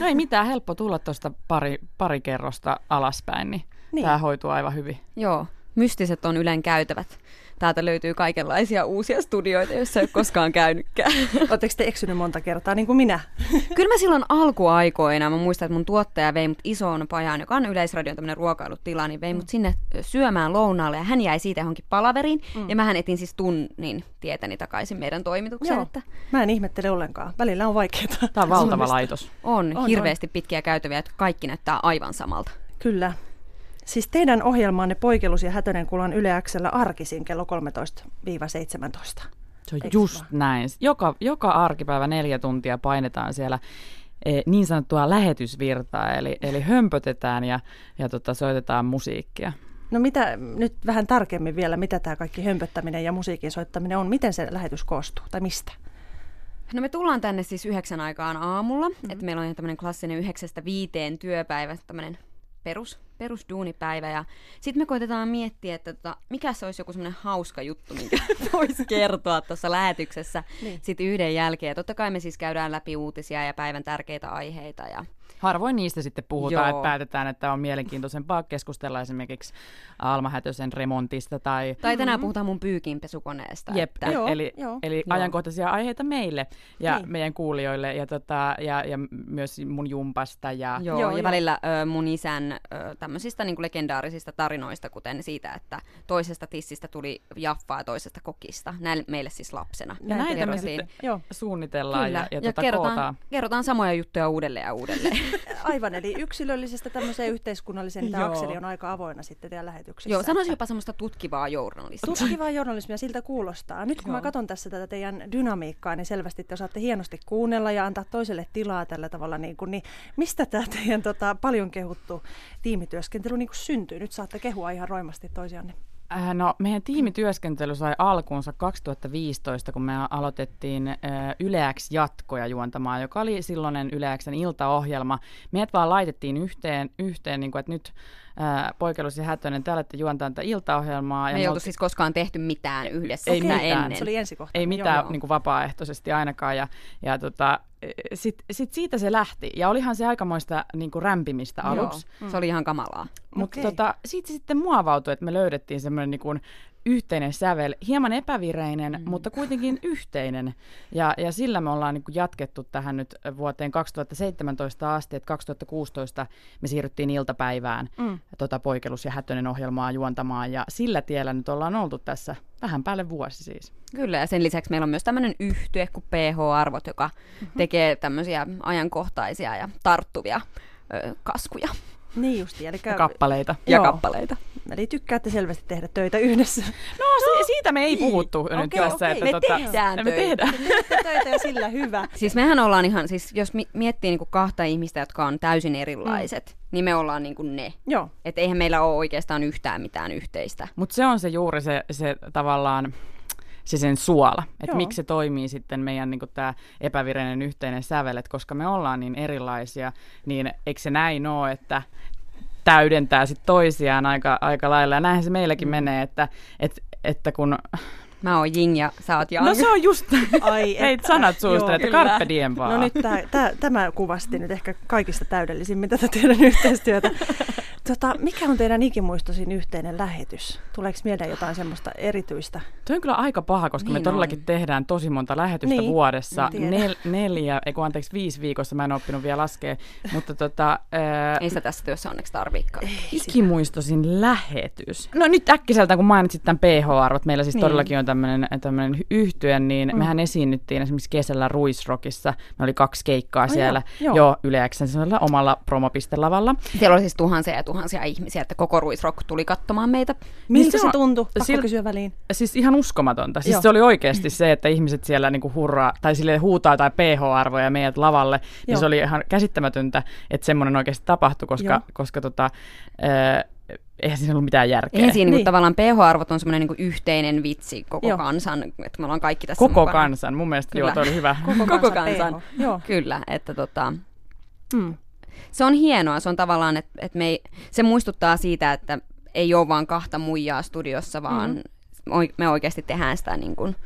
No ei mitään, helppo tulla tuosta pari, pari kerrosta alaspäin, niin, niin. tämä hoituu aivan hyvin. Joo, mystiset on Ylen käytävät täältä löytyy kaikenlaisia uusia studioita, joissa ei ole koskaan käynytkään. Oletteko te eksynyt monta kertaa, niin kuin minä? Kyllä mä silloin alkuaikoina, mä muistan, että mun tuottaja vei mut isoon pajaan, joka on Yleisradion tämmöinen ruokailutila, niin vei mut sinne syömään lounaalle ja hän jäi siitä johonkin palaveriin. Mm. Ja mähän etin siis tunnin tietäni takaisin meidän toimitukseen. Joo. Että... Mä en ihmettele ollenkaan. Välillä on vaikeaa. Tämä on valtava laitos. On, on hirveästi on. pitkiä käytäviä, että kaikki näyttää aivan samalta. Kyllä. Siis teidän ohjelmaanne Poikelus ja Hätönen kuullaan Yle Xllä arkisin kello 13-17. Se on Eiks just vaan? näin. Joka, joka arkipäivä neljä tuntia painetaan siellä e, niin sanottua lähetysvirtaa, eli, eli hömpötetään ja, ja tota, soitetaan musiikkia. No mitä nyt vähän tarkemmin vielä, mitä tämä kaikki hömpöttäminen ja musiikin soittaminen on? Miten se lähetys koostuu tai mistä? No me tullaan tänne siis yhdeksän aikaan aamulla, mm-hmm. että meillä on tämmöinen klassinen yhdeksästä viiteen työpäivä, tämmöinen perus, perusduunipäivä. Ja sitten me koitetaan miettiä, että tota, mikä se olisi joku semmoinen hauska juttu, minkä voisi kertoa tuossa lähetyksessä niin. sitten yhden jälkeen. Ja totta kai me siis käydään läpi uutisia ja päivän tärkeitä aiheita ja Harvoin niistä sitten puhutaan, Joo. että päätetään, että on mielenkiintoisempaa keskustella esimerkiksi Alma Hätösen remontista. Tai, tai tänään mm-hmm. puhutaan mun pyykinpesukoneesta. Jep, että... Joo, eli, jo. eli Joo. ajankohtaisia aiheita meille ja niin. meidän kuulijoille ja, tota, ja, ja myös mun jumpasta. Ja, Joo, Joo ja jo. välillä ö, mun isän ö, tämmöisistä niin kuin legendaarisista tarinoista, kuten siitä, että toisesta tissistä tuli jaffaa toisesta kokista. Näin meille siis lapsena. Ja näitä me sitten suunnitellaan Kyllä. ja, ja, ja tota kerrotaan, kerrotaan samoja juttuja uudelleen ja uudelleen. Aivan, eli yksilöllisestä tämmöiseen yhteiskunnalliseen tämä akseli on aika avoinna sitten teidän lähetyksessä. Joo, sanoisin jopa semmoista tutkivaa journalismia. Tutkivaa journalismia, siltä kuulostaa. Nyt kun Joo. mä katson tässä tätä teidän dynamiikkaa, niin selvästi te osaatte hienosti kuunnella ja antaa toiselle tilaa tällä tavalla. Niin, kuin, niin mistä tämä teidän tota, paljon kehuttu tiimityöskentely niin kuin syntyy? Nyt saatte kehua ihan roimasti toisianne. Äh, no, meidän tiimityöskentely sai alkuunsa 2015, kun me aloitettiin äh, Yleäks jatkoja juontamaan, joka oli silloinen Yleäksen iltaohjelma. Meidät vaan laitettiin yhteen, yhteen niin kuin, että nyt äh, Poikelus ja Hätönen, te olette juontamaan tätä iltaohjelmaa. Me ei oltu siis koskaan tehty mitään yhdessä ei mitään. ennen. Se oli ensikohta. Ei mitään joo, joo. Niin kuin vapaaehtoisesti ainakaan. Ja, ja tota, sitten sit siitä se lähti. Ja olihan se aikamoista niin kuin rämpimistä aluksi. Joo, se oli ihan kamalaa. Mutta okay. tota, siitä sitten muovautui, että me löydettiin semmoinen niin yhteinen sävel, hieman epävireinen, mm. mutta kuitenkin yhteinen. Ja, ja sillä me ollaan niin kuin jatkettu tähän nyt vuoteen 2017 asti, että 2016 me siirryttiin iltapäivään mm. tota Poikelus ja Hätönen ohjelmaa juontamaan, ja sillä tiellä nyt ollaan oltu tässä vähän päälle vuosi siis. Kyllä, ja sen lisäksi meillä on myös tämmöinen yhtye kuin PH-arvot, joka mm-hmm. tekee tämmöisiä ajankohtaisia ja tarttuvia ö, kaskuja. Niin justi, eli ja kappaleita. Ja Joo. kappaleita. Eli tykkäätte selvästi tehdä töitä yhdessä. No, no siitä me ei niin. puhuttu okay, nyt tässä. Okay. Että me tota, tehdään me tehdään. Töitä ja sillä hyvä. Siis mehän ollaan ihan, siis jos miettii niinku kahta ihmistä, jotka on täysin erilaiset, mm. niin me ollaan niinku ne. Joo. Että eihän meillä ole oikeastaan yhtään mitään yhteistä. Mutta se on se juuri se, se tavallaan se sen suola, että miksi se toimii sitten meidän niin tämä epävireinen yhteinen sävel, että koska me ollaan niin erilaisia, niin eikö se näin ole, että täydentää sit toisiaan aika, aika lailla. Ja näinhän se meilläkin menee, että, että, että kun Mä oon Jing ja sä oot Yang. No se on just, Ai, Hei, sanat suusta, että carpe diem vaan. No nyt tää, tää, tämä kuvasti nyt ehkä kaikista täydellisimmin tätä teidän yhteistyötä. Tota, mikä on teidän ikimuistoisin yhteinen lähetys? Tuleeko mieleen jotain semmoista erityistä? Tuo on kyllä aika paha, koska niin me todellakin on. tehdään tosi monta lähetystä niin, vuodessa. Nel, neljä, ei kun anteeksi, viisi viikossa. Mä en oppinut vielä laskea. Mutta tota, ää, ei sitä tässä työssä onneksi tarviikaan. Ikimuistoisin lähetys. No nyt äkkiseltä, kun mainitsit tämän PH-arvot. Meillä siis niin. todellakin on tämmöinen, tämmöinen yhtye, niin mm. mehän esiinnyttiin esimerkiksi kesällä Ruisrockissa. Me oli kaksi keikkaa oh, siellä jo, jo Yleäksen omalla promopistelavalla. Siellä oli siis tuhansia ja tuhansia ihmisiä, että koko Ruisrock tuli katsomaan meitä. Miltä se, se tuntui? Pakko Sil- kysyä väliin. Siis ihan uskomatonta. Siis Joo. se oli oikeasti se, että ihmiset siellä niinku hurraa, tai sille huutaa tai PH-arvoja meidät lavalle, niin Joo. niin se oli ihan käsittämätöntä, että semmoinen oikeasti tapahtui, koska, koska tota, äh, eihän siinä ollut mitään järkeä. Eihän siinä niin. tavallaan PH-arvot on semmoinen niin yhteinen vitsi koko joo. kansan, että me ollaan kaikki tässä Koko mukana. kansan, mun mielestä Kyllä. joo, toi oli hyvä. Koko, koko kansan, joo. Kyllä, että tota, mm. se on hienoa, se on tavallaan, että, että me ei, se muistuttaa siitä, että ei ole vaan kahta muijaa studiossa, vaan mm. me oikeasti tehdään sitä niin kuin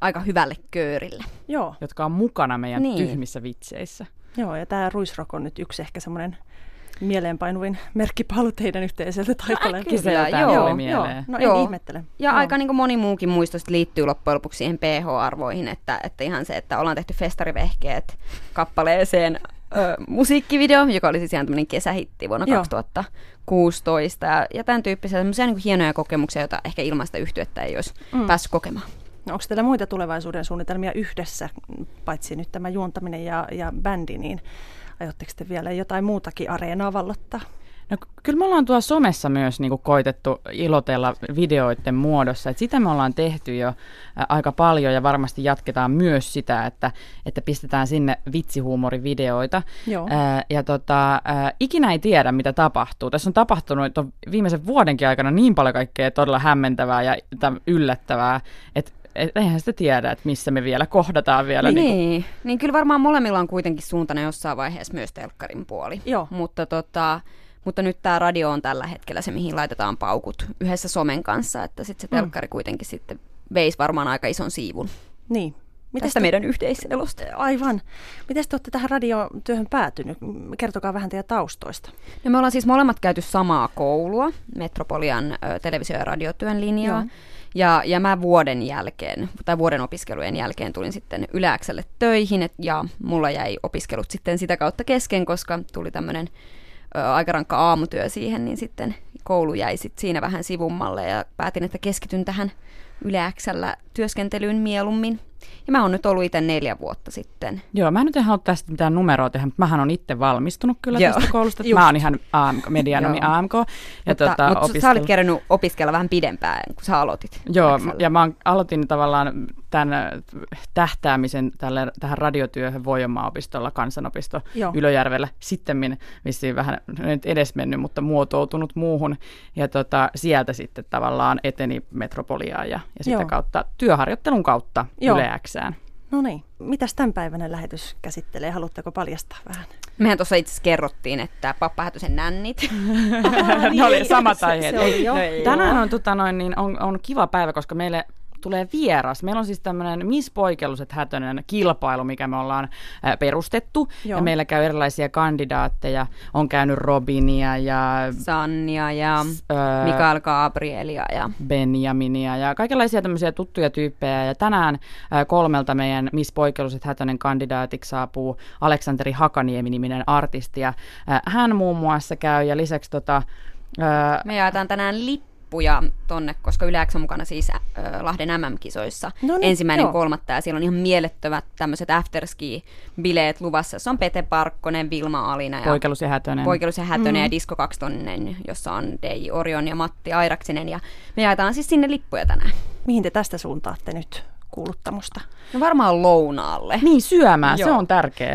aika hyvälle köörille. Joo. Jotka on mukana meidän niin. tyhmissä vitseissä. Joo, ja tämä Ruisrock on nyt yksi ehkä semmoinen mieleenpainuvin merkkipaalu teidän yhteiseltä taipaleen. Äkkiseltään joo, tuli mieleen. No en Joo. ihmettele. Ja Joo. aika niin kuin moni muukin muistosta liittyy loppujen lopuksi siihen pH-arvoihin, että, että ihan se, että ollaan tehty festarivehkeet kappaleeseen ö, musiikkivideo, joka oli siis ihan tämmöinen kesähitti vuonna Joo. 2016. Ja, ja tämän tyyppisiä semmoisia niin hienoja kokemuksia, joita ehkä ilmaista yhtyettä ei olisi mm. päässyt kokemaan. No, onko teillä muita tulevaisuuden suunnitelmia yhdessä, paitsi nyt tämä juontaminen ja, ja bändi, niin aiotteko te vielä jotain muutakin areenaa vallottaa? No, ky- kyllä me ollaan tuolla somessa myös niin kuin koitettu ilotella videoiden muodossa. Et sitä me ollaan tehty jo aika paljon ja varmasti jatketaan myös sitä, että, että pistetään sinne vitsihuumorivideoita. Joo. Ää, ja tota, ää, ikinä ei tiedä, mitä tapahtuu. Tässä on tapahtunut on viimeisen vuodenkin aikana niin paljon kaikkea todella hämmentävää ja yllättävää, että et, eihän sitä tiedä, että missä me vielä kohdataan vielä. Niin, Niin kuin, niin, niin kyllä varmaan molemmilla on kuitenkin suuntana jossain vaiheessa myös telkkarin puoli. Joo. Mutta, tota, mutta nyt tämä radio on tällä hetkellä se, mihin laitetaan paukut yhdessä somen kanssa, että sitten se Mm. telkkari kuitenkin sitten veisi varmaan aika ison siivun Niin. Mitäs tästä te- meidän yhteiselosta. Aivan. Miten te olette tähän radiotyöhön päätynyt? Kertokaa vähän teidän taustoista. No me ollaan siis molemmat käyty samaa koulua, Metropolian ö, televisio- ja radiotyön linjaa. Joo. Ja, ja mä vuoden jälkeen, tai vuoden opiskelujen jälkeen tulin sitten Yläkselle töihin, et, ja mulla jäi opiskelut sitten sitä kautta kesken, koska tuli tämmöinen aika rankka aamutyö siihen, niin sitten koulu jäi sit siinä vähän sivummalle, ja päätin, että keskityn tähän Yläksellä työskentelyyn mieluummin. Ja mä oon nyt ollut itse neljä vuotta sitten. Joo, mä en nyt halua tästä mitään numeroa tehdä, mutta mähän on itse valmistunut kyllä Joo, tästä koulusta. just. Mä oon ihan AMK, medianomi. AMK. Ja mutta, tota, mutta sä olit kerännyt opiskella vähän pidempään, kun sä aloitit. Joo, Yläksellä. ja mä aloitin tavallaan tämän äh, tähtäämisen tälle, tähän radiotyöhön Voijomaa-opistolla, kansanopisto Joo. Ylöjärvellä. Sitten vissiin vähän nyt edesmennyt, mutta muotoutunut muuhun. Ja tota, sieltä sitten tavallaan eteni Metropoliaan ja, ja sitä Joo. kautta työharjoittelun kautta Joo. Yle Xään. No niin. Mitäs tämänpäiväinen lähetys käsittelee? Haluatteko paljastaa vähän? Mehän tuossa itse asiassa kerrottiin, että Pappa Hätösen nännit. ne oli samat se- aiheet. se oli Ei, jo. Tänään on, tota noin, niin on, on kiva päivä, koska meille tulee vieras. Meillä on siis tämmöinen Miss Poikelluset Hätönen kilpailu, mikä me ollaan perustettu. Joo. Ja meillä käy erilaisia kandidaatteja. On käynyt Robinia ja Sannia ja öö, Mikael Gabrielia ja Benjaminia ja kaikenlaisia tämmöisiä tuttuja tyyppejä. Ja tänään ää, kolmelta meidän Miss Poikelluset Hätönen kandidaatiksi saapuu Aleksanteri Hakaniemi-niminen artisti. Ja, hän muun muassa käy ja lisäksi tota, me jaetaan tänään lippuja tonne, koska Yleäks on mukana siis äh, Lahden MM-kisoissa No niin, ensimmäinen joo. kolmatta ja siellä on ihan mielettömät tämmöiset afterski-bileet luvassa. Se on Pete Parkkonen, Vilma Alina ja Poikellus ja Hätönen. Poikelus ja Hätönen Mm. ja Disko 2 jossa on DJ Orion ja Matti Airaksinen ja me jaetaan siis sinne lippuja tänään. Mihin te tästä suuntaatte nyt kuuluttamusta? No varmaan lounaalle. Niin, syömään. Se Joo. on tärkeä.